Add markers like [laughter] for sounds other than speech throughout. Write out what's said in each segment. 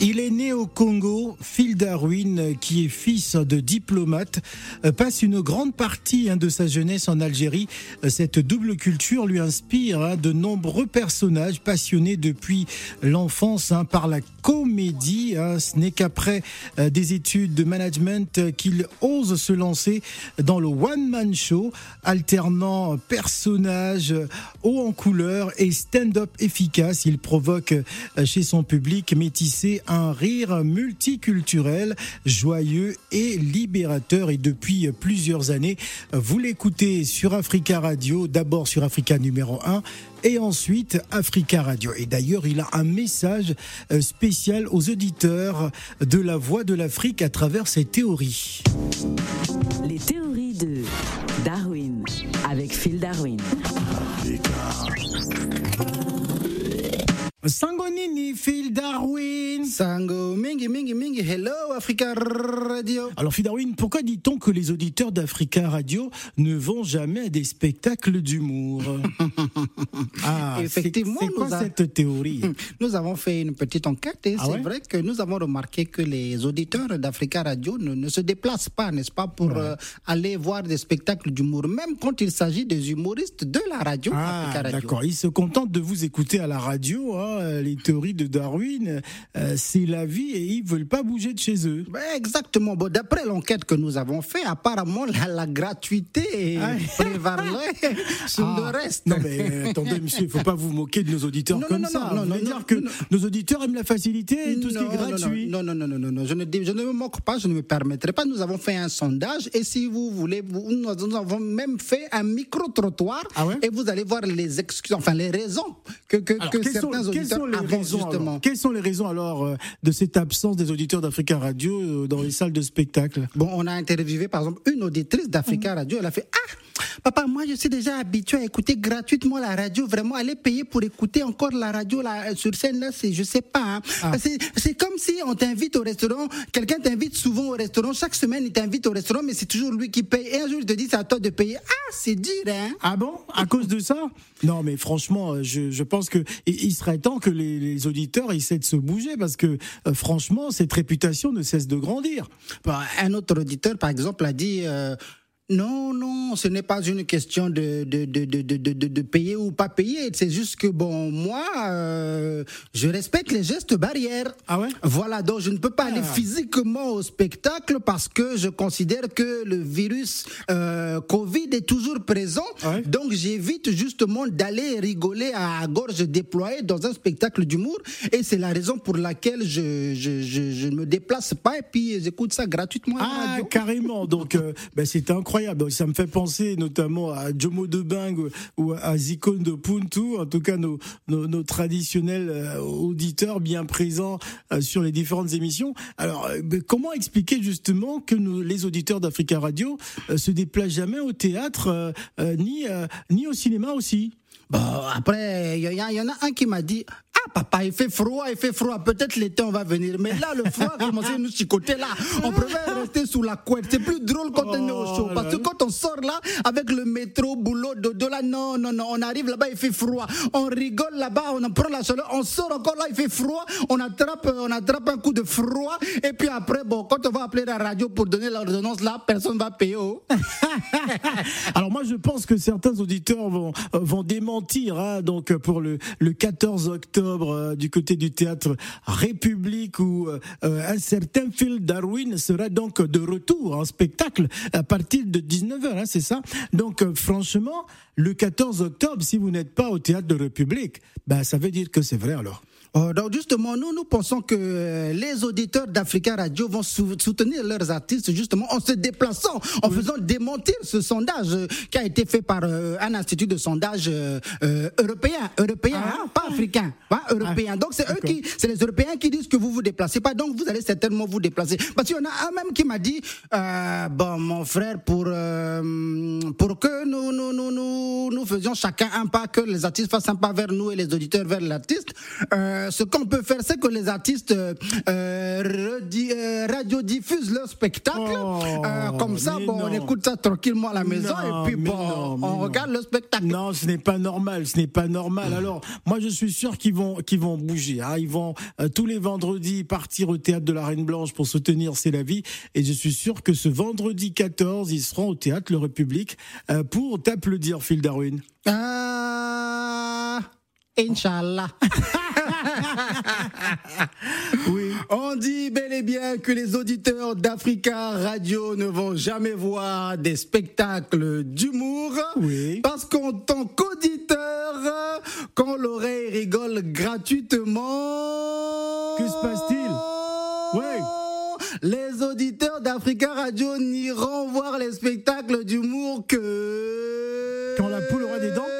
Il est né au Congo. Phil Darwin, qui est fils de diplomate, euh, passe une grande partie hein, de sa jeunesse en Algérie. Euh, cette double culture lui inspire hein, de nombreux personnages passionnés depuis l'enfance hein, par la comédie. Ce n'est qu'après euh, des études de management qu'il ose se lancer dans le one-man show, alternant personnages haut en couleur et stand-up efficace. Il provoque chez son public métissé un rire multiculturel, joyeux et libérateur. Et depuis plusieurs années, vous l'écoutez sur Africa Radio, d'abord sur Africa numéro 1 et ensuite Africa Radio. Et d'ailleurs, il a un message euh, spécial aux auditeurs de la Voix de l'Afrique à travers ses théories. Les théories de Darwin avec Phil Darwin. Sangonini, Phil Darwin. Sango, mingi, mingi, mingi, hello Africa Radio. Alors Phil Darwin, pourquoi dit-on que les auditeurs d'Africa Radio ne vont jamais à des spectacles d'humour? [laughs] Ah, effectivement. C'est quoi cette théorie? [laughs] Nous avons fait une petite enquête et ah c'est vrai que nous avons remarqué que les auditeurs d'Africa Radio ne, se déplacent pas, n'est-ce pas, pour euh, aller voir des spectacles d'humour, même quand il s'agit des humoristes de la radio ah. D'accord, ils se contentent de vous écouter à la radio. Hein euh, les théories de Darwin, euh, c'est la vie et ils veulent pas bouger de chez eux. Ben, exactement. Bon, d'après l'enquête que nous avons fait, apparemment la, gratuité ah. [laughs] prévalait [laughs] sur le ah. reste. Non mais euh, attendez, monsieur, il faut pas vous moquer de nos auditeurs comme ça. Non, non, non, dire que nos auditeurs aiment la facilité et tout ce qui est gratuit. Non, non, non, non, non, non, Je ne, je ne me moque pas, je ne me permettrai pas. Nous avons fait un sondage et si vous voulez, nous avons même fait un micro trottoir ah et vous allez voir les excuses, enfin les raisons que, que, que certains auditeurs sont les raisons, Quelles sont les raisons alors euh, de cette absence des auditeurs d'Africa Radio euh, dans les salles de spectacle? Bon, on a interviewé par exemple une auditrice d'Africa mhm. Radio. Elle a fait Ah Papa, moi, je suis déjà habitué à écouter gratuitement la radio. Vraiment, aller payer pour écouter encore la radio là, sur scène, là, c'est, je sais pas. Hein. Ah. C'est comme si on t'invite au restaurant, quelqu'un t'invite souvent au restaurant, chaque semaine, il t'invite au restaurant, mais c'est toujours lui qui paye. Et un jour, il te dit, c'est à toi de payer. Ah, c'est dur, hein. Ah bon? À cause de ça? Non, mais franchement, je, je pense que il serait temps que les, auditeurs essaient de se bouger parce que, euh, franchement, cette réputation ne cesse de grandir. Bah, un autre auditeur, par exemple, a dit. Euh, non, non, ce n'est pas une question de, de, de, de, de payer ou pas payer. C'est juste que, bon, moi, euh, je respecte les gestes barrières. Ah ouais? Voilà, donc je ne peux pas aller ah. physiquement au spectacle parce que je considère que le virus euh, Covid est toujours présent. Ah donc j'évite justement d'aller rigoler à gorge déployée dans un spectacle d'humour. Et c'est la raison pour laquelle je, je, je, ne me déplace pas et puis j'écoute ça gratuitement. Ah, carrément. Donc, euh, [laughs] ben, c'est incroyable incroyable. Ça me fait penser notamment à Jomo de Bing ou à Zikon de Puntu, en tout cas nos, nos, traditionnels euh, auditeurs bien présents euh, sur les différentes émissions. Alors, euh, comment expliquer justement que les auditeurs d'Africa Radio se déplacent jamais au théâtre ni, ni au cinéma aussi? Bon, après, il y, en a un qui m'a dit papa, il fait froid, il fait froid. Peut-être l'été, on va venir. Mais là, le froid [laughs] a commencé à nous chicoter là. On préfère rester sous la couette. C'est plus drôle quand on est au chaud. Parce que quand on sort là, avec le métro, boulot, dodo là, non, non, non. On arrive là-bas, il fait froid. On rigole là-bas, on en prend la chaleur. On sort encore là, il fait froid. On attrape, on attrape un coup de froid. Et puis après, bon, quand on va appeler la radio pour donner l'ordonnance là, personne va payer. Oh. [laughs] Alors moi, je pense que certains auditeurs vont, vont démentir. Hein, donc pour le, le 14 octobre, euh, du côté du théâtre République où euh, un certain Phil Darwin sera donc de retour en spectacle à partir de 19h, hein, c'est ça? Donc euh, franchement, le 14 octobre, si vous n'êtes pas au théâtre de République, ben, ça veut dire que c'est vrai alors. Oh, donc justement, nous, nous pensons que euh, les auditeurs d'Africa Radio vont soutenir leurs artistes justement en se déplaçant, en faisant démentir ce sondage euh, qui a été fait par euh, un institut de sondage européen, européen, ah. hein, pas africain, pas européen. donc c'est eux qui, c'est les Européens qui disent que vous vous déplacez pas, donc vous allez certainement vous déplacer. Parce qu'il y en a un même qui m'a dit, bon, mon frère, pour pour que nous nous nous nous nous faisions chacun un pas, que les artistes fassent un pas vers nous et les auditeurs vers l'artiste. Euh, euh, ce qu'on peut faire, c'est que les artistes euh, euh, euh, radiodiffusent leur spectacle. Oh, Euh, comme ça, bon, on écoute ça tranquillement à la maison Non, et puis bon, non, on regarde le spectacle. Non, ce n'est pas normal, ce n'est pas normal. Mm. Alors, moi, je suis sûr qu'ils vont, qu'ils vont bouger. hein. Ils vont tous les vendredis partir au théâtre de la Reine Blanche pour soutenir C'est la vie. Et je suis sûr que ce vendredi 14, ils seront au théâtre Le République pour t'applaudir, Phil Darwin. Ah, Inch'Allah. [laughs] Oui. On dit bel et bien que les auditeurs d'Africa Radio ne vont jamais voir des spectacles d'humour. Oui. Parce qu'en tant qu'auditeur, quand l'oreille rigole gratuitement. Que se passe-t-il? Ouais. Les auditeurs d'Africa Radio n'iront voir les spectacles d'humour que. Quand la poule aura des dents.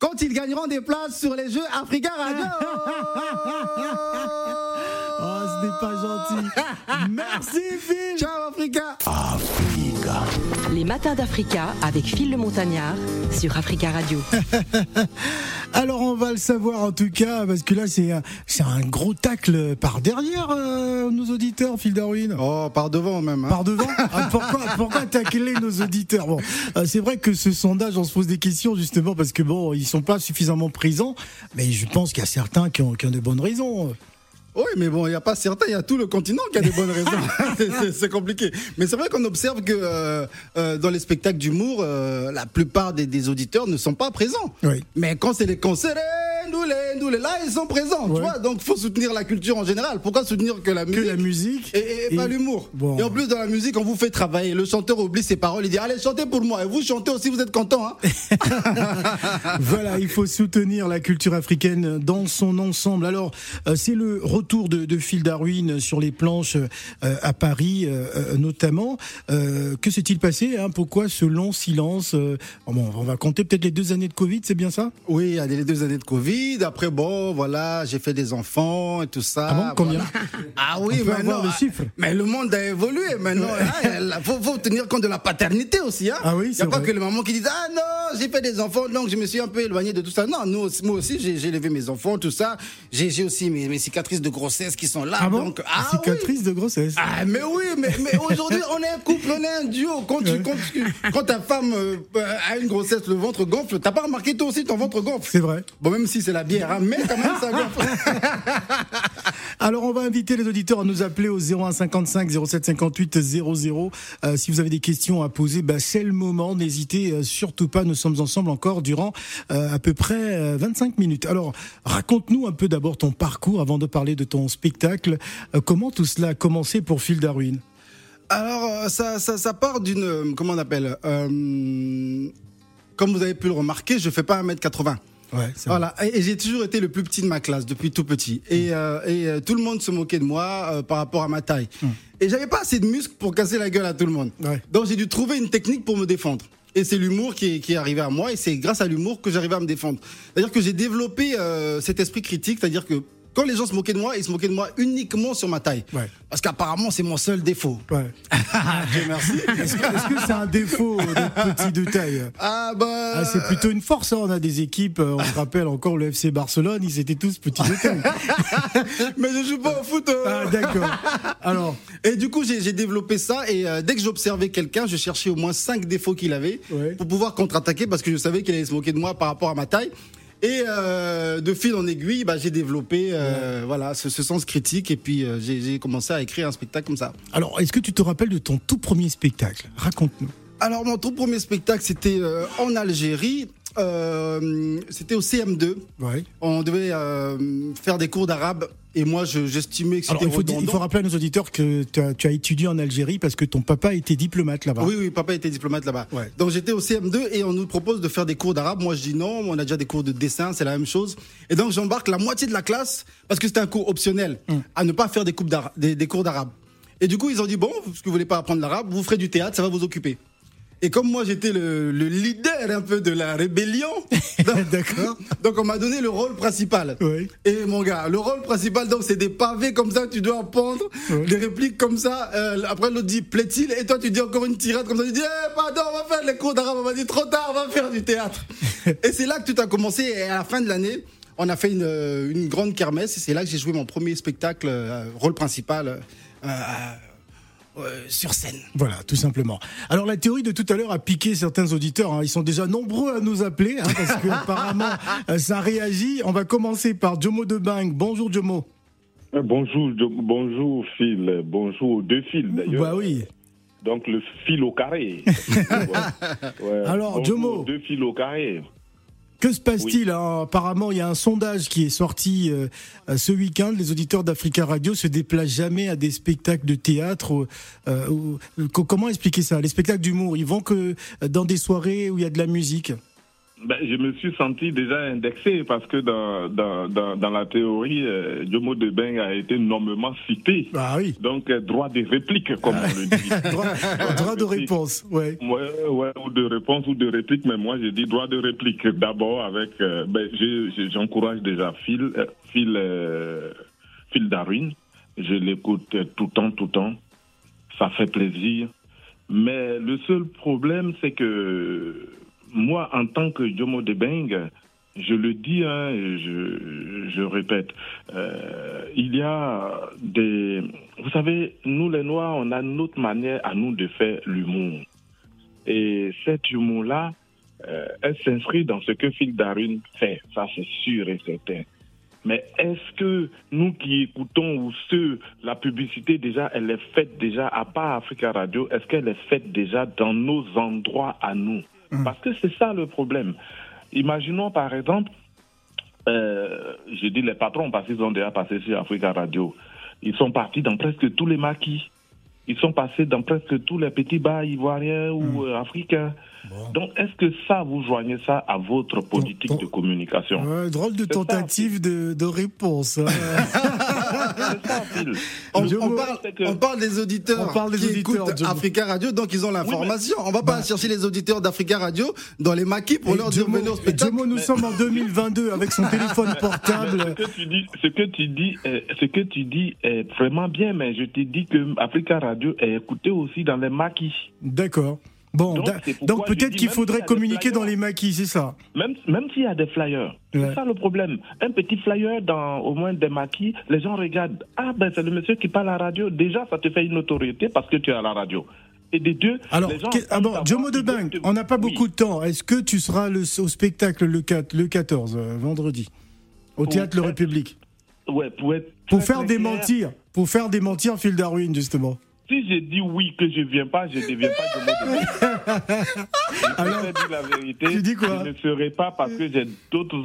Quand ils gagneront des places sur les jeux Africa Radio. [laughs] Ce n'est pas gentil. [laughs] Merci, Phil. Ciao Africa. Les matins d'Africa avec Phil le Montagnard sur Africa Radio. [laughs] Alors on va le savoir en tout cas parce que là c'est un, c'est un gros tacle par derrière euh, nos auditeurs, Phil Darwin. Oh, par devant même. Par devant Ah, Pourquoi, pourquoi tacler nos auditeurs? Bon, euh, c'est vrai que ce sondage, on se pose des questions justement parce que bon, ils sont pas suffisamment présents, mais je pense qu'il y a certains qui ont, qui ont de bonnes raisons. Oui, mais bon, il n'y a pas certains, il y a tout le continent qui a des bonnes raisons. [laughs] [laughs] C'est- compliqué. Mais c'est vrai qu'on observe que euh, euh, dans les spectacles d'humour, euh, la plupart des, des auditeurs ne sont pas présents. Oui. Mais quand c'est les concerts, nous les, nous les, là, ils sont présents. Ouais. Tu vois, donc faut soutenir la culture en général. Pourquoi soutenir que la Que musique la musique et, et- et pas l'humour. Bon. Et en plus, dans la musique, on vous fait travailler. Le chanteur oublie ses paroles. Il dit Allez, chantez pour moi. Et vous chantez aussi, vous êtes content. Hein [laughs] Voilà, il faut soutenir la culture africaine dans son ensemble. Alors, euh, c'est le retour de, de Phil Darwin sur les planches euh, à Paris, euh, notamment. Que s'est-il passé hein? Pourquoi ce long silence euh, bon, On va compter peut-être les deux années de Covid, c'est bien ça? Oui, les deux années de Covid. Après, bon, voilà, j'ai fait des enfants et tout ça. Ah bon Combien? Ah oui, maintenant, le chiffre. Mais le monde a évolué maintenant. Il faut, faut tenir compte de la paternité aussi. Hein. Ah oui, Il n'y a pas que les mamans qui disent Ah non, j'ai fait des enfants, donc je me suis un peu éloigné de tout ça. Non, nous, moi aussi, j'ai élevé mes enfants, tout ça. J'ai aussi mes, mes cicatrices de grossesse qui sont là. Ah bon? donc, ah, Cicatrice de grossesse. Ah, mais oui, mais, mais aujourd'hui, on est un couple, on est un duo. Quand, tu, quand, tu- quand ta femme euh, a une grossesse, le ventre gonfle, t'as pas remarqué toi aussi ton ventre gonfle? C'est vrai. Bon, même si c'est la bière, hein, mais quand même, ça gonfle. [laughs] Alors, on va inviter les auditeurs à nous appeler au 0155 0758 00. Euh, si vous avez des questions à poser, bah, c'est le moment. N'hésitez euh, surtout pas. Nous sommes ensemble encore durant euh, à peu près euh, 25 minutes. Alors, raconte-nous un peu d'abord ton parcours avant de parler de ton spectacle. Euh, comment tout cela a commencé pour Phil Darwin? Alors, euh, ça, ça, ça part d'une. euh, Comment on appelle euh, Comme vous avez pu le remarquer, je fais pas 1m80. Ouais, Voilà, et, et j'ai toujours été le plus petit de ma classe depuis tout petit. Et, euh, et euh, tout le monde se moquait de moi euh, par rapport à ma taille. Et j'avais pas assez de muscles pour casser la gueule à tout le monde. Ouais. Donc j'ai dû trouver une technique pour me défendre. Et c'est l'humour qui est, qui est arrivé à moi, et c'est grâce à l'humour que j'arrivais à me défendre. C'est-à-dire que j'ai développé euh, cet esprit critique, c'est-à-dire que quand les gens se moquaient de moi, ils se moquaient de moi uniquement sur ma taille. Ouais. Parce qu'apparemment, c'est mon seul défaut. Ouais. [laughs] Dieu merci. Est-ce que c'est un défaut d'être petit de taille? Ah bah. Ah, c'est plutôt une force. hein. On a des équipes, euh, on se rappelle encore le FC Barcelone, ils étaient tous petits de taille. [laughs] Mais je joue pas au foot. euh. Ah, d'accord. Alors, Et du coup, j'ai développé ça. Et euh, dès que j'observais quelqu'un, je cherchais au moins cinq défauts qu'il avait Ouais. pour pouvoir contre-attaquer parce que je savais qu'il allait se moquer de moi par rapport à ma taille. Et euh, de fil en aiguille, bah, j'ai développé euh, voilà ce, ce sens critique et puis euh, j'ai commencé à écrire un spectacle comme ça. alors, est-ce que tu te rappelles de ton tout premier spectacle? Raconte-nous. Alors mon tout premier spectacle, c'était en Algérie. Euh, c'était au CM2. Ouais. On devait euh, faire des cours d'arabe et moi je- j'estimais que Alors, c'était il faut, dire- il faut rappeler à nos auditeurs que tu as, tu as étudié en Algérie parce que ton papa était diplomate là-bas. Oui, oui, papa était diplomate là-bas. Ouais. Donc j'étais au CM2 et on nous propose de faire des cours d'arabe. Moi je dis non, on a déjà des cours de dessin, c'est la même chose. Et donc j'embarque la moitié de la classe parce que c'était un cours optionnel à ne pas faire des cours d'arabe. Et du coup ils ont dit bon, parce que vous voulez pas apprendre l'arabe, vous ferez du théâtre, ça va vous occuper. Et comme moi j'étais le, le leader un peu de la rébellion, [laughs] D'accord. donc on m'a donné le rôle principal. Oui. Et mon gars, le rôle principal, donc, c'est des pavés comme ça, tu dois pendre, Ouais. des répliques comme ça. euh, après, l'autre dit plaît-il, et toi, tu dis encore une tirade comme ça. Tu dis, eh, pardon, on va faire les cours d'arabe. On m'a dit trop tard, on va faire du théâtre. [laughs] et c'est là que tout a commencé. Et à la fin de l'année, on a fait une, euh, une grande kermesse et c'est là que j'ai joué mon premier spectacle, euh, rôle principal. euh, euh, sur scène. Voilà, tout simplement. Alors la théorie de tout à l'heure a piqué certains auditeurs. hein. Ils sont déjà nombreux à nous appeler hein, parce que [laughs] apparemment euh, ça réagit. On va commencer par Jomo de Bang. Bonjour Jomo. Euh, Bonjour, Jo- bonjour Phil, bonjour aux deux fils d'ailleurs. Bah oui. Donc le fil au carré. [laughs] Ouais. Ouais. Alors, Bonjour Jomo. Deux fils au carré. Que se passe-t-il hein Apparemment, il y a un sondage qui est sorti euh, euh, ce week-end. Les auditeurs d'Africa Radio se déplacent jamais à des spectacles de théâtre. euh, ou- co- comment expliquer ça? Les spectacles d'humour, ils vont que dans des soirées où il y a de la musique? Ben, je me suis senti déjà indexé parce que dans, dans, dans, dans la théorie, euh, Jomo de Beng a été nommément cité. Ah oui. Donc euh, droit de réplique, comme on le dit. [laughs] Droit, droit de réponse. Ouais. Ouais, ouais, ou de réponse ou de réplique, mais moi j'ai dit droit de réplique. D'abord avec, euh, ben, je- je- j'encourage déjà Phil, euh, Phil, euh, Phil Darwin. Je l'écoute tout le temps, tout le temps. Ça fait plaisir. Mais le seul problème, c'est que moi, en tant que Jomo de Beng, je le dis, hein, je répète, euh, il y a des... Vous savez, nous les Noirs, on a notre manière à nous de faire l'humour. Et cet humour-là, euh, elle s'inscrit dans ce que Phil Darwin fait, ça c'est sûr et certain. Mais est-ce que nous qui écoutons ou ceux, la publicité déjà, elle est faite déjà, à part Africa Radio, est-ce qu'elle est faite déjà dans nos endroits à nous? Parce que c'est ça le problème. Imaginons par exemple, euh, je dis les patrons parce qu'ils ont déjà passé sur Africa Radio. Ils sont partis dans presque tous les maquis. Ils sont passés dans presque tous les petits bars ivoiriens ou euh, africains. Donc, est-ce que ça, vous joignez ça à votre politique ton- de communication Ouais, drôle de ça, tentative de, de réponse. hein. Ça. [laughs] On, parle, c'est que- on parle des auditeurs On parle des qui auditeurs, écoutent. Africa Radio, donc ils ont l'information. on va pas Bah. chercher les auditeurs d'Africa Radio dans les maquis pour Et leur dire venez. Jomo, nous sommes en 2022 avec son [laughs] téléphone portable. Ce que tu dis, ce que tu dis, est, ce que tu dis est vraiment bien, mais je te dis que Africa Radio est écouté aussi dans les maquis. D'accord. Bon, Donc, peut-être qu'il faudrait communiquer dans les maquis, c'est ça Même, même s'il y a des flyers. Ouais. C'est ça le problème. Un petit flyer dans au moins des maquis, les gens regardent. Ah ben c'est le monsieur qui parle à la radio. Déjà, ça te fait une notoriété parce que tu es à la radio. Et des deux, Alors, les gens ah bon, Jomo de Bang, on n'a pas Oui. beaucoup de temps. Est-ce que tu seras le- au spectacle le, 4, le 14, euh, vendredi, au Pour Théâtre Le République? Ouais, pour être Pour faire démentir, pour faire démentir Phil Darwin, justement. Si j'ai dit oui que je viens pas, je ne deviens pas de. [laughs] Je Alors, préfère dire la vérité. tu dis quoi Je ne serai pas parce que j'ai d'autres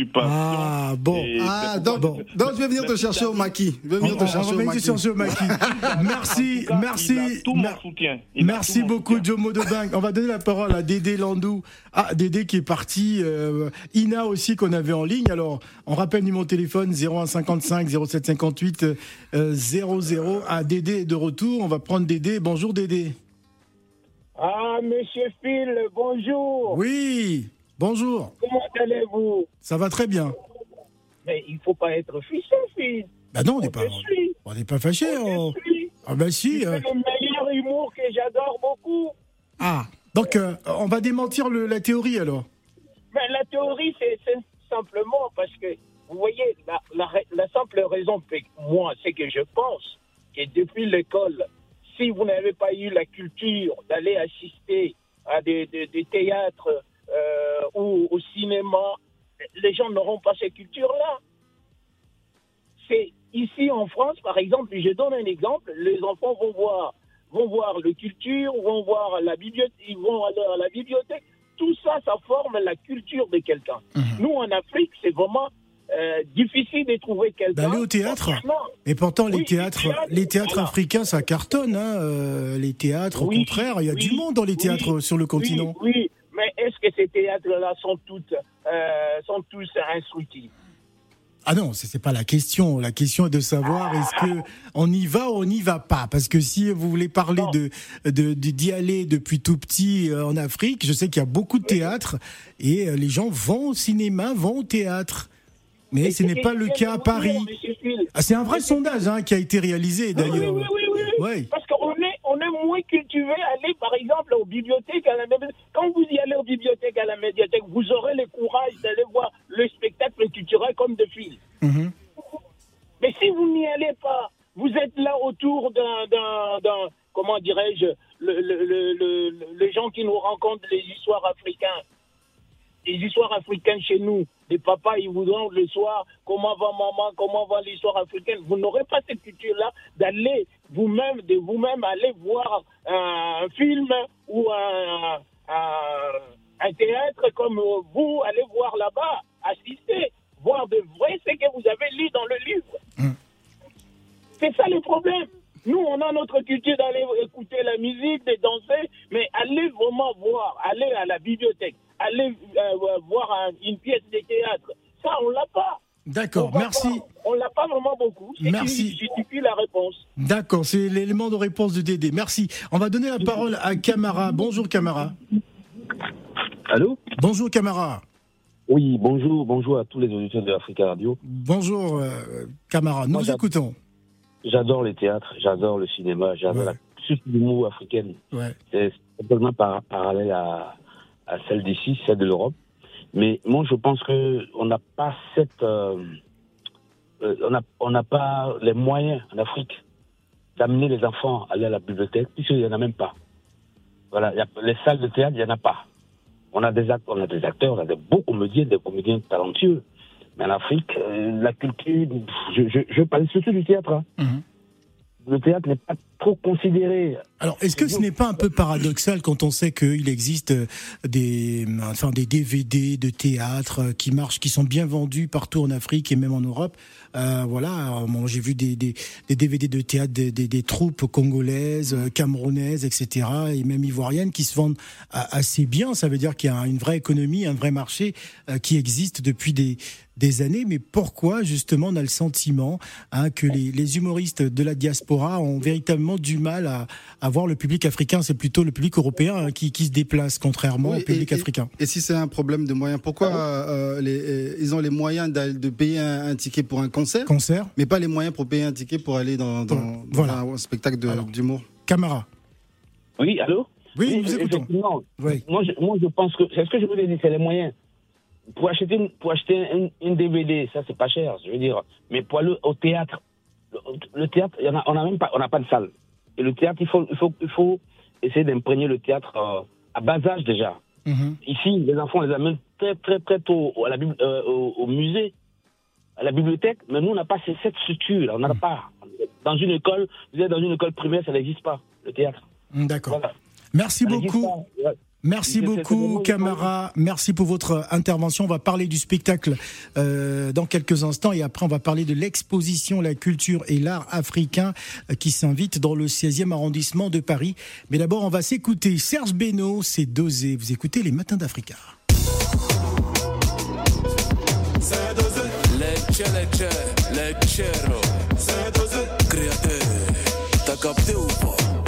occupations. Ah, bon. Ah, donc, pourquoi- donc je vais venir te chercher au maquis. Je vais On, venir te on chercher va au venir maquis. te chercher au maquis. [laughs] Merci, cas, merci. il a tout mon mer- soutien. Il a Merci tout beaucoup, soutien. Jomo de. On va donner la parole à Dédé Landou. Ah, Dédé qui est parti. euh, Ina aussi qu'on avait en ligne. Alors, on rappelle numéro de téléphone 0155 0758 euh, 00. Ah, Dédé est de retour. On va prendre Dédé. Bonjour Dédé. Ah, monsieur Phil, bonjour. Oui, bonjour. Comment allez-vous? Ça va très bien. Mais il faut pas être fiché, Phil. Bah non, on n'est pas, on n'est pas on- suis. Ah bah si. C'est euh, le meilleur humour que j'adore beaucoup. Ah, donc euh, on va démentir le- la théorie alors. Mais la théorie, c'est simplement parce que, vous voyez, la, la ra- la simple raison, moi, c'est que je pense que depuis l'école, si vous n'avez pas eu la culture d'aller assister à des, des- des théâtres euh, ou au cinéma, les gens n'auront pas cette culture-là. C'est ici en France, par exemple, je donne un exemple, les enfants vont voir, vont voir le culture, vont voir la bibliothèque, ils vont aller à la bibliothèque. Tout ça, ça forme la culture de quelqu'un. Nous, en Afrique, c'est vraiment euh, difficile de trouver quelqu'un. D'aller au théâtre Et pourtant, les Oui, théâtres, les théâtres, les théâtres voilà. africains, ça cartonne. Hein, euh, les théâtres, au contraire, il y a oui, du monde dans les théâtres sur le continent. Oui, oui, mais est-ce que ces théâtres-là sont, toutes, euh, sont tous instructifs Ah non, c'est c'est pas la question. La question est de savoir est-ce que on y va ou on n'y va pas? Parce que si vous voulez parler Non. de de- de- d'y aller depuis tout petit euh, en Afrique, je sais qu'il y a beaucoup de théâtres et euh, les gens vont au cinéma, vont au théâtre. Mais ce n'est pas le cas à Paris. Ah, c'est un vrai sondage hein, qui a été réalisé d'ailleurs. oui, oui, oui, oui. Ouais. Parce qu'on à aller, par exemple, aux bibliothèques. À la, quand vous y allez aux bibliothèques, à la médiathèque, vous aurez le courage d'aller voir le spectacle culturel comme de fil. Mhm. Mais si vous n'y allez pas, vous êtes là autour d'un, comment dirais-je, le, le- le- gens qui nous racontent les histoires africaines. Les histoires africaines chez nous. Les papas, ils vous demandent le soir comment va maman, comment va l'histoire africaine. Vous n'aurez pas cette culture-là d'aller vous-même, de vous-même aller voir un film ou un, un- un théâtre comme vous allez voir là-bas, assister, voir de vrai ce que vous avez lu dans le livre. C'est ça le problème. Nous, on a notre culture d'aller écouter la musique, de danser, mais allez vraiment voir, aller à la bibliothèque, aller euh, voir un- une pièce de théâtre. Ça, on l'a pas. D'accord, merci. pas- on l'a pas vraiment beaucoup. C'est Merci. justifie la réponse. D'accord, c'est l'élément de réponse de Dédé. Merci. On va donner la parole à Camara. Bonjour Camara. Allô? Bonjour Camara. Oui, bonjour, bonjour à tous les auditeurs de Africa Radio. Bonjour euh, Camara. Nous Moi, écoutons. J'adore le théâtre, j'adore le cinéma, j'adore Ouais. la l'humour africaine. Ouais. C'est totalement par- parallèle à, à celle d'ici, celle de l'Europe. Mais moi, je pense que on n'a pas cette, euh, euh, on n'a pas les moyens en Afrique d'amener les enfants à aller à la bibliothèque, puisqu'il n'y en a même pas. Voilà, les salles de théâtre, il n'y en a pas. On a des acteurs, on a des acteurs, on a des beaux comédiens, des comédiens talentueux. Mais en Afrique, euh, la culture, je, je, je parle surtout du théâtre. hein. Mhm. Le théâtre n'est pas trop considéré. Alors, est-ce que ce n'est pas un peu paradoxal quand on sait qu'il existe euh, des, enfin, des DVD de théâtre euh, qui marchent, qui sont bien vendus partout en Afrique et même en Europe? Euh, Voilà, euh, j'ai vu des, des, des DVD de théâtre des, des, des troupes congolaises, camerounaises, etc., et même ivoiriennes qui se vendent assez bien. Ça veut dire qu'il y a une vraie économie, un vrai marché qui existe depuis des, des années. Mais pourquoi, justement, on a le sentiment hein, que les, les humoristes de la diaspora ont véritablement du mal à, à voir le public africain? C'est plutôt le public européen hein, qui, qui se déplace, contrairement Oui, au public et- africain. Et si c'est un problème de moyens, pourquoi euh, les, euh, ils ont les moyens de payer un, un ticket pour un concert, Concert mais pas les moyens pour payer un ticket pour aller dans, dans, Voilà. dans un spectacle d'humour Camara. Oui, allô? Oui, nous écoutons. effectivement. Oui. Moi, je, moi, je pense que c'est ce que je vous ai dit, c'est les moyens? Pour acheter une, pour acheter une, une DVD, ça c'est pas cher, je veux dire. Mais pour aller au théâtre, le, le théâtre, y en a, on a même pas, on n'a pas de salle. Et le théâtre, il faut, il faut, il faut essayer d'imprégner le théâtre euh, à bas âge déjà. Mhm. Ici, les enfants, on les amène très, très, très tôt à la, euh, au, au musée, à la bibliothèque, mais nous, on n'a pas ces- cette structure, on n'en a pas. Dans une école, vous êtes dans une école primaire, ça n'existe pas, le théâtre. D'accord. Voilà. Merci Ça beaucoup. Merci beaucoup, Camara. Merci pour votre intervention. On va parler du spectacle euh, dans quelques instants et après on va parler de l'exposition La culture et l'art africain euh, qui s'invite dans le 16e arrondissement de Paris. Mais d'abord, on va s'écouter Serge Beno, c'est dosé. Vous écoutez les matins d'Africa. T'as capté ou pas?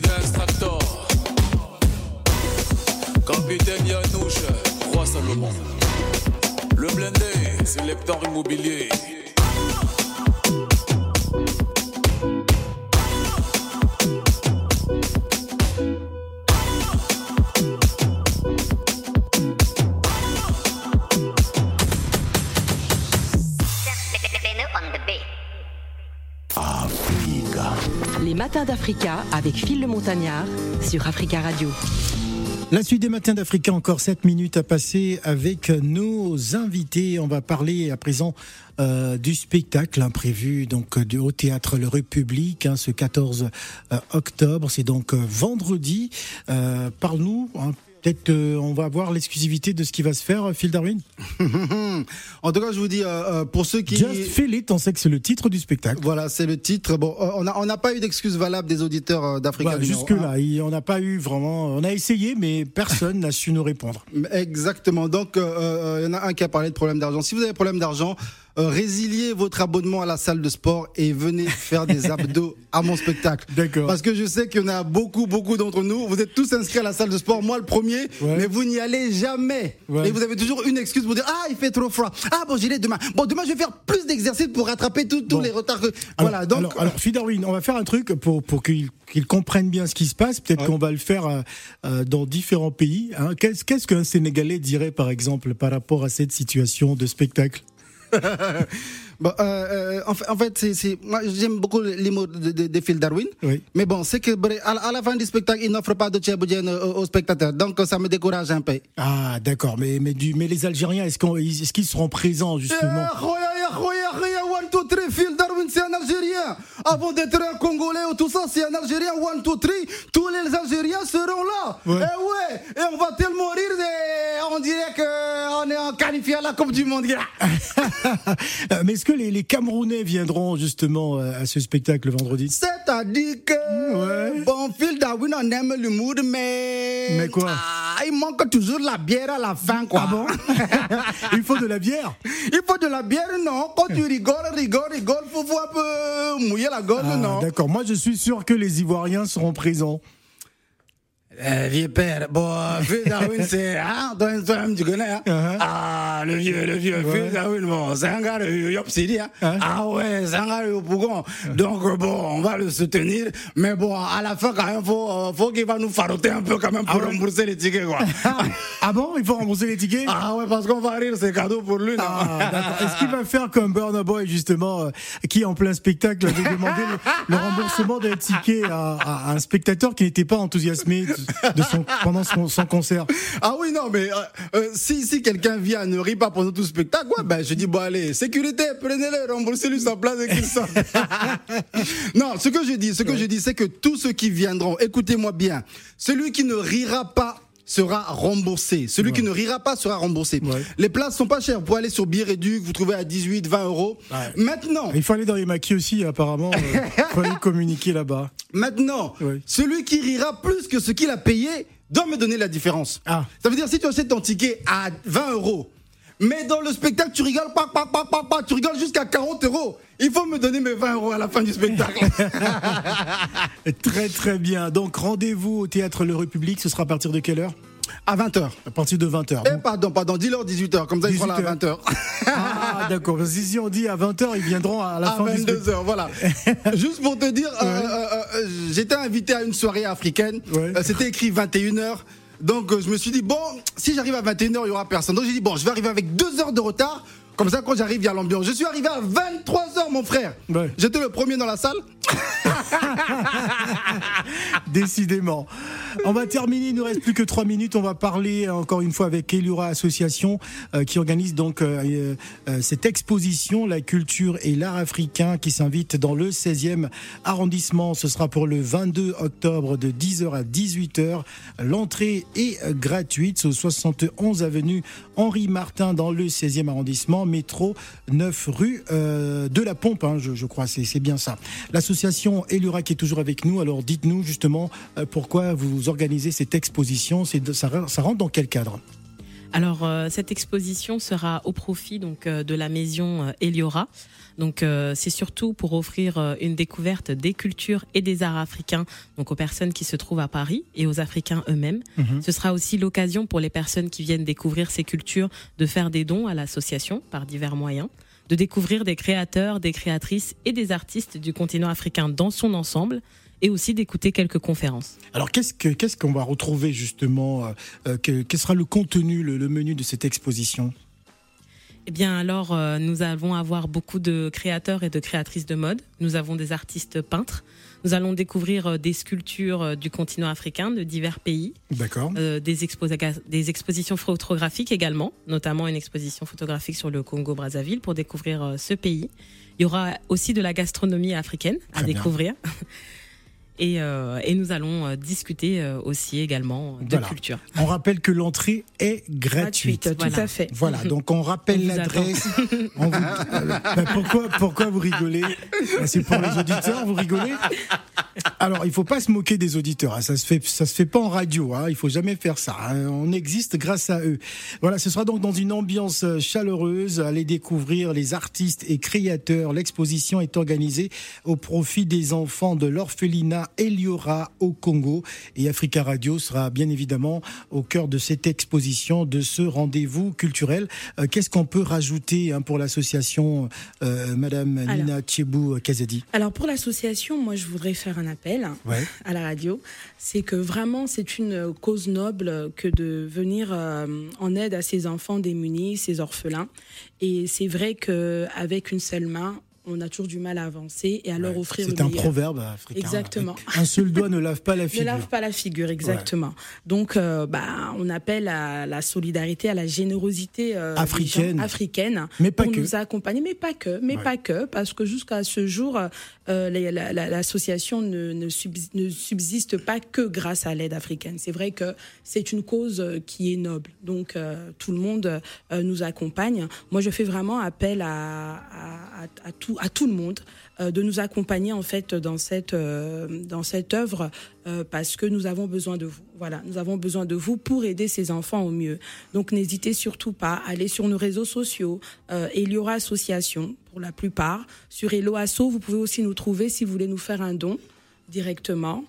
président Stractor. Capitaine Yanouche, roi Salomon. Le blindé, c'est sélecteur immobilier. D'Africa avec Phil le Montagnard sur Africa Radio. La suite des matins d'Africa, encore 7 minutes à passer avec nos invités. On va parler à présent euh, du spectacle imprévu donc du, au théâtre Le République hein, ce 14 euh, octobre. C'est donc euh, vendredi. Euh, Parle-nous. Peut-être euh, on va avoir l'exclusivité de ce qui va se faire, Phil Darwin. [laughs] en tout cas, je vous dis, euh, euh, pour ceux qui... Just Feel It, on sait que c'est le titre du spectacle. Voilà, c'est le titre. Bon, euh, on n'a on pas eu d'excuses valables des auditeurs euh, d'Africa Voilà, numéro Jusque un. là, il- on n'a pas eu vraiment. On a essayé, mais personne n'a su nous répondre. [laughs] Exactement. Donc, euh, euh, il y en a un qui a parlé de problème d'argent. Si vous avez problème d'argent, euh, résiliez votre abonnement à la salle de sport et venez faire des [laughs] abdos à mon spectacle. D'accord. Parce que je sais qu'il y en a beaucoup, beaucoup d'entre nous. Vous êtes tous inscrits à la salle de sport, moi le premier, Ouais. mais vous n'y allez jamais. Ouais. Et vous avez toujours une excuse pour dire Ah, il fait trop froid. Ah, bon, j'irai demain. Bon, demain, je vais faire plus d'exercices pour rattraper tous Bon. les retards. que- Alors, voilà, donc. alors, alors, Phil Darwin, on va faire un truc pour, pour qu'il qu'il comprenne bien ce qui se passe. Peut-être Ouais. qu'on va le faire euh, euh, dans différents pays. hein. Qu'est-ce qu'est-ce qu'un Sénégalais dirait, par exemple, par rapport à cette situation de spectacle? [laughs] Bon, euh, euh, en fait, en fait c'est, c'est, moi, j'aime beaucoup les mots de, de, de Phil Darwin. Oui. Mais bon, c'est que à, la- à la fin du spectacle, il n'offre pas de tchéboudjen aux, aux spectateurs. Donc, ça me décourage un peu. Ah, d'accord. Mais, mais, du, mais les Algériens, est-ce qu'on- est-ce qu'ils seront présents, justement? Phil C'est un Algérien. Avant d'être un Congolais ou tout ça, c'est un Algérien, one, two, three. Tous les Algériens seront là. Ouais. Eh ouais. Et on va tellement rire, et on dirait qu'on est en qualifié à la Coupe du Monde. [laughs] Euh, Mais est-ce que les, les Camerounais viendront, justement, euh, à ce spectacle vendredi? C'est-à-dire que, Ouais. bon, Phil Darwin, on aime l'humour, mais. Mais quoi? Ah, Il manque toujours la bière à la fin, quoi. Ah bon? [laughs] Il faut de la bière? Il faut de la bière, non Quand tu rigoles, rigoles, rigoles, faut, faut un peu mouiller la Ah, non D'accord. Moi, je suis sûr que les Ivoiriens seront présents. Euh, vieux père, bon, euh, Phil Darwin, [laughs] c'est, toi, toi-même, tu connais, hein Uh-huh. Ah, le vieux, le vieux, Ouais. Phil Darwin, bon, c'est un gars de Yop City, hein Hein? Ah ouais, c'est un gars de Yopougon. Donc, euh, bon, on va le soutenir, mais bon, à la fin, quand même, faut, euh, faut qu'il va nous faroter un peu, quand même, pour Ah ouais. rembourser les tickets, quoi. [laughs] Ah bon Il faut rembourser les tickets? Ah ouais, parce qu'on va rire, c'est cadeau pour lui, Ah. Est-ce qu'il va faire comme Burna Boy, justement, euh, qui en plein spectacle avait demandé le, le remboursement des tickets à, à un spectateur qui n'était pas enthousiasmé de, son, pendant son, son concert Ah oui, non, mais euh, euh, si, si quelqu'un vient, ne rit pas pendant tout le spectacle, ouais, ben, je dis, bon, allez, sécurité, prenez-le, remboursez-lui sa place et sorte. [laughs] non, ce que je dis, ce que je dis, c'est que tous ceux qui viendront, écoutez-moi bien, celui qui ne rira pas sera remboursé. Celui qui ne rira pas sera remboursé. Ouais. Les places sont pas chères. Vous pouvez aller sur Bireduc, vous trouvez à 18, 20 euros. Ouais. Maintenant, Il faut aller dans les maquis aussi, apparemment. euh, Il [laughs] faut aller communiquer là-bas. Maintenant, celui qui rira plus que ce qu'il a payé doit me donner la différence. Ah. Ça veut dire si tu achètes ton ticket à 20 euros, mais dans le spectacle tu rigoles, pas, pas, pas, pas, pas, tu rigoles jusqu'à 40 euros, il faut me donner mes 20 euros à la fin du spectacle. [laughs] Très très bien. Donc rendez-vous au théâtre Le République, ce sera à partir de quelle heure? À 20h. À partir de 20h. Eh pardon, pardon, dis-leur 18h, comme ça ils seront là à 18h. 20h. [laughs] Ah d'accord, que si on dit à 20h, ils viendront à la À fin du spectacle. 22h, voilà. [laughs] Juste pour te dire, euh, euh, euh, j'étais invité à une soirée africaine. Ouais. Euh, C'était écrit 21h. Donc je me suis dit, bon, si j'arrive à 21h, il n'y aura personne. Donc j'ai dit, bon, je vais arriver avec deux heures de retard. Comme ça, quand j'arrive, il y a l'ambiance. Je suis arrivé à 23h, mon frère. Ouais. J'étais le premier dans la salle. [laughs] [laughs] Décidément. On va terminer, il nous reste plus que trois minutes. On va parler encore une fois avec Elura Association euh, qui organise donc euh, euh, cette exposition La culture et l'art africain qui s'invite dans le 16e arrondissement. Ce sera pour le 22 octobre de 10h à 18h. L'entrée est gratuite au 71 avenue Henri Martin dans le 16e arrondissement, métro 9 rue de la Pompe, hein, je, crois, c'est c'est bien ça. L'association Elura qui est toujours avec nous, alors dites-nous justement euh, pourquoi vous organisez cette exposition, ça, re- ça rentre dans quel cadre? Alors euh, cette exposition sera au profit donc euh, de la maison euh, Eliora. Donc c'est surtout pour offrir une découverte des cultures et des arts africains donc aux personnes qui se trouvent à Paris et aux Africains eux-mêmes. Mhm. Ce sera aussi l'occasion pour les personnes qui viennent découvrir ces cultures de faire des dons à l'association par divers moyens, de découvrir des créateurs, des créatrices et des artistes du continent africain dans son ensemble et aussi d'écouter quelques conférences. Alors qu'est-ce que qu'est-ce qu'on va retrouver justement euh, euh, que, Quel sera le contenu, le, le menu de cette exposition? Eh bien alors, euh, nous allons avoir beaucoup de créateurs et de créatrices de mode. Nous avons des artistes peintres. Nous allons découvrir euh, des sculptures euh, du continent africain de divers pays, D'accord. euh, des, expositions photographiques également, notamment une exposition photographique sur le Congo-Brazzaville pour découvrir ce pays. Il y aura aussi de la gastronomie africaine à Très bien. Et, euh, et nous allons euh, discuter euh, aussi également de Voilà. culture. On rappelle que l'entrée est gratuite. Gratuite, tout à fait. Voilà, donc on rappelle l'adresse. Vous- [laughs] bah, pourquoi, pourquoi vous rigolez? Bah, C'est pour les auditeurs, vous rigolez? Alors, il faut pas se moquer des auditeurs. hein. Ça se fait, ça se fait pas en radio. Hein. Il faut jamais faire ça. hein. On existe grâce à eux. Voilà, ce sera donc dans une ambiance chaleureuse. Allez découvrir les artistes et créateurs. L'exposition est organisée au profit des enfants de l'orphelinat Eliora au Congo. Et Africa Radio sera bien évidemment au cœur de cette exposition, de ce rendez-vous culturel. Euh, Qu'est-ce qu'on peut rajouter hein, pour l'association, euh, Madame Alors. Nina Thiebou Kazadi Alors pour l'association, moi je voudrais faire un appel Ouais. à la radio. C'est que vraiment c'est une cause noble que de venir euh, en aide à ces enfants démunis, ces orphelins. Et c'est vrai que avec une seule main, on a toujours du mal à avancer et à leur offrir le C'est un meilleur. proverbe africain. Exactement. Un seul doigt ne lave pas la [laughs] Ne figure. lave pas la figure, exactement. Donc, euh, bah, on appelle à la solidarité, à la générosité euh, Africaine. gens africaine Mais pas pour que. nous accompagner, mais pas que, mais Ouais. pas que, parce que jusqu'à ce jour, euh, la- la- la- l'association ne, ne, subs- ne subsiste pas que grâce à l'aide africaine. C'est vrai que c'est une cause qui est noble, donc tout le monde nous accompagne. Moi, je fais vraiment appel à, à, à- tout, à tout le monde euh, de nous accompagner en fait dans cette euh, dans cette œuvre euh, parce que nous avons besoin de vous. Voilà, nous avons besoin de vous pour aider ces enfants au mieux. Donc n'hésitez surtout pas à aller sur nos réseaux sociaux, euh, Eliora Association pour la plupart. Sur Eloasso, vous pouvez aussi nous trouver si vous voulez nous faire un don directement.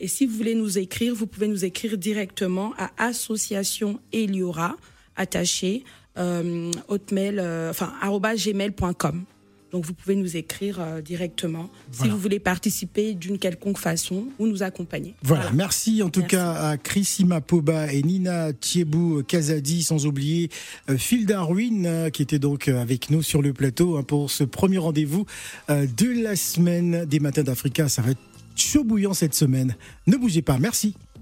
Et si vous voulez nous écrire, vous pouvez nous écrire directement à Association Eliora attaché hotmail, euh, enfin gmail.com. Donc vous pouvez nous écrire euh, directement Voilà. si vous voulez participer d'une quelconque façon ou nous accompagner. Voilà, merci en tout Merci. cas à Chrissima Poba et Nina Thiebou Kazadi, sans oublier euh, Phil Darwin euh, qui était donc euh, avec nous sur le plateau hein, pour ce premier rendez-vous euh, de la semaine des Matins d'Africa. Ça va être chaud bouillant cette semaine. Ne bougez pas, merci.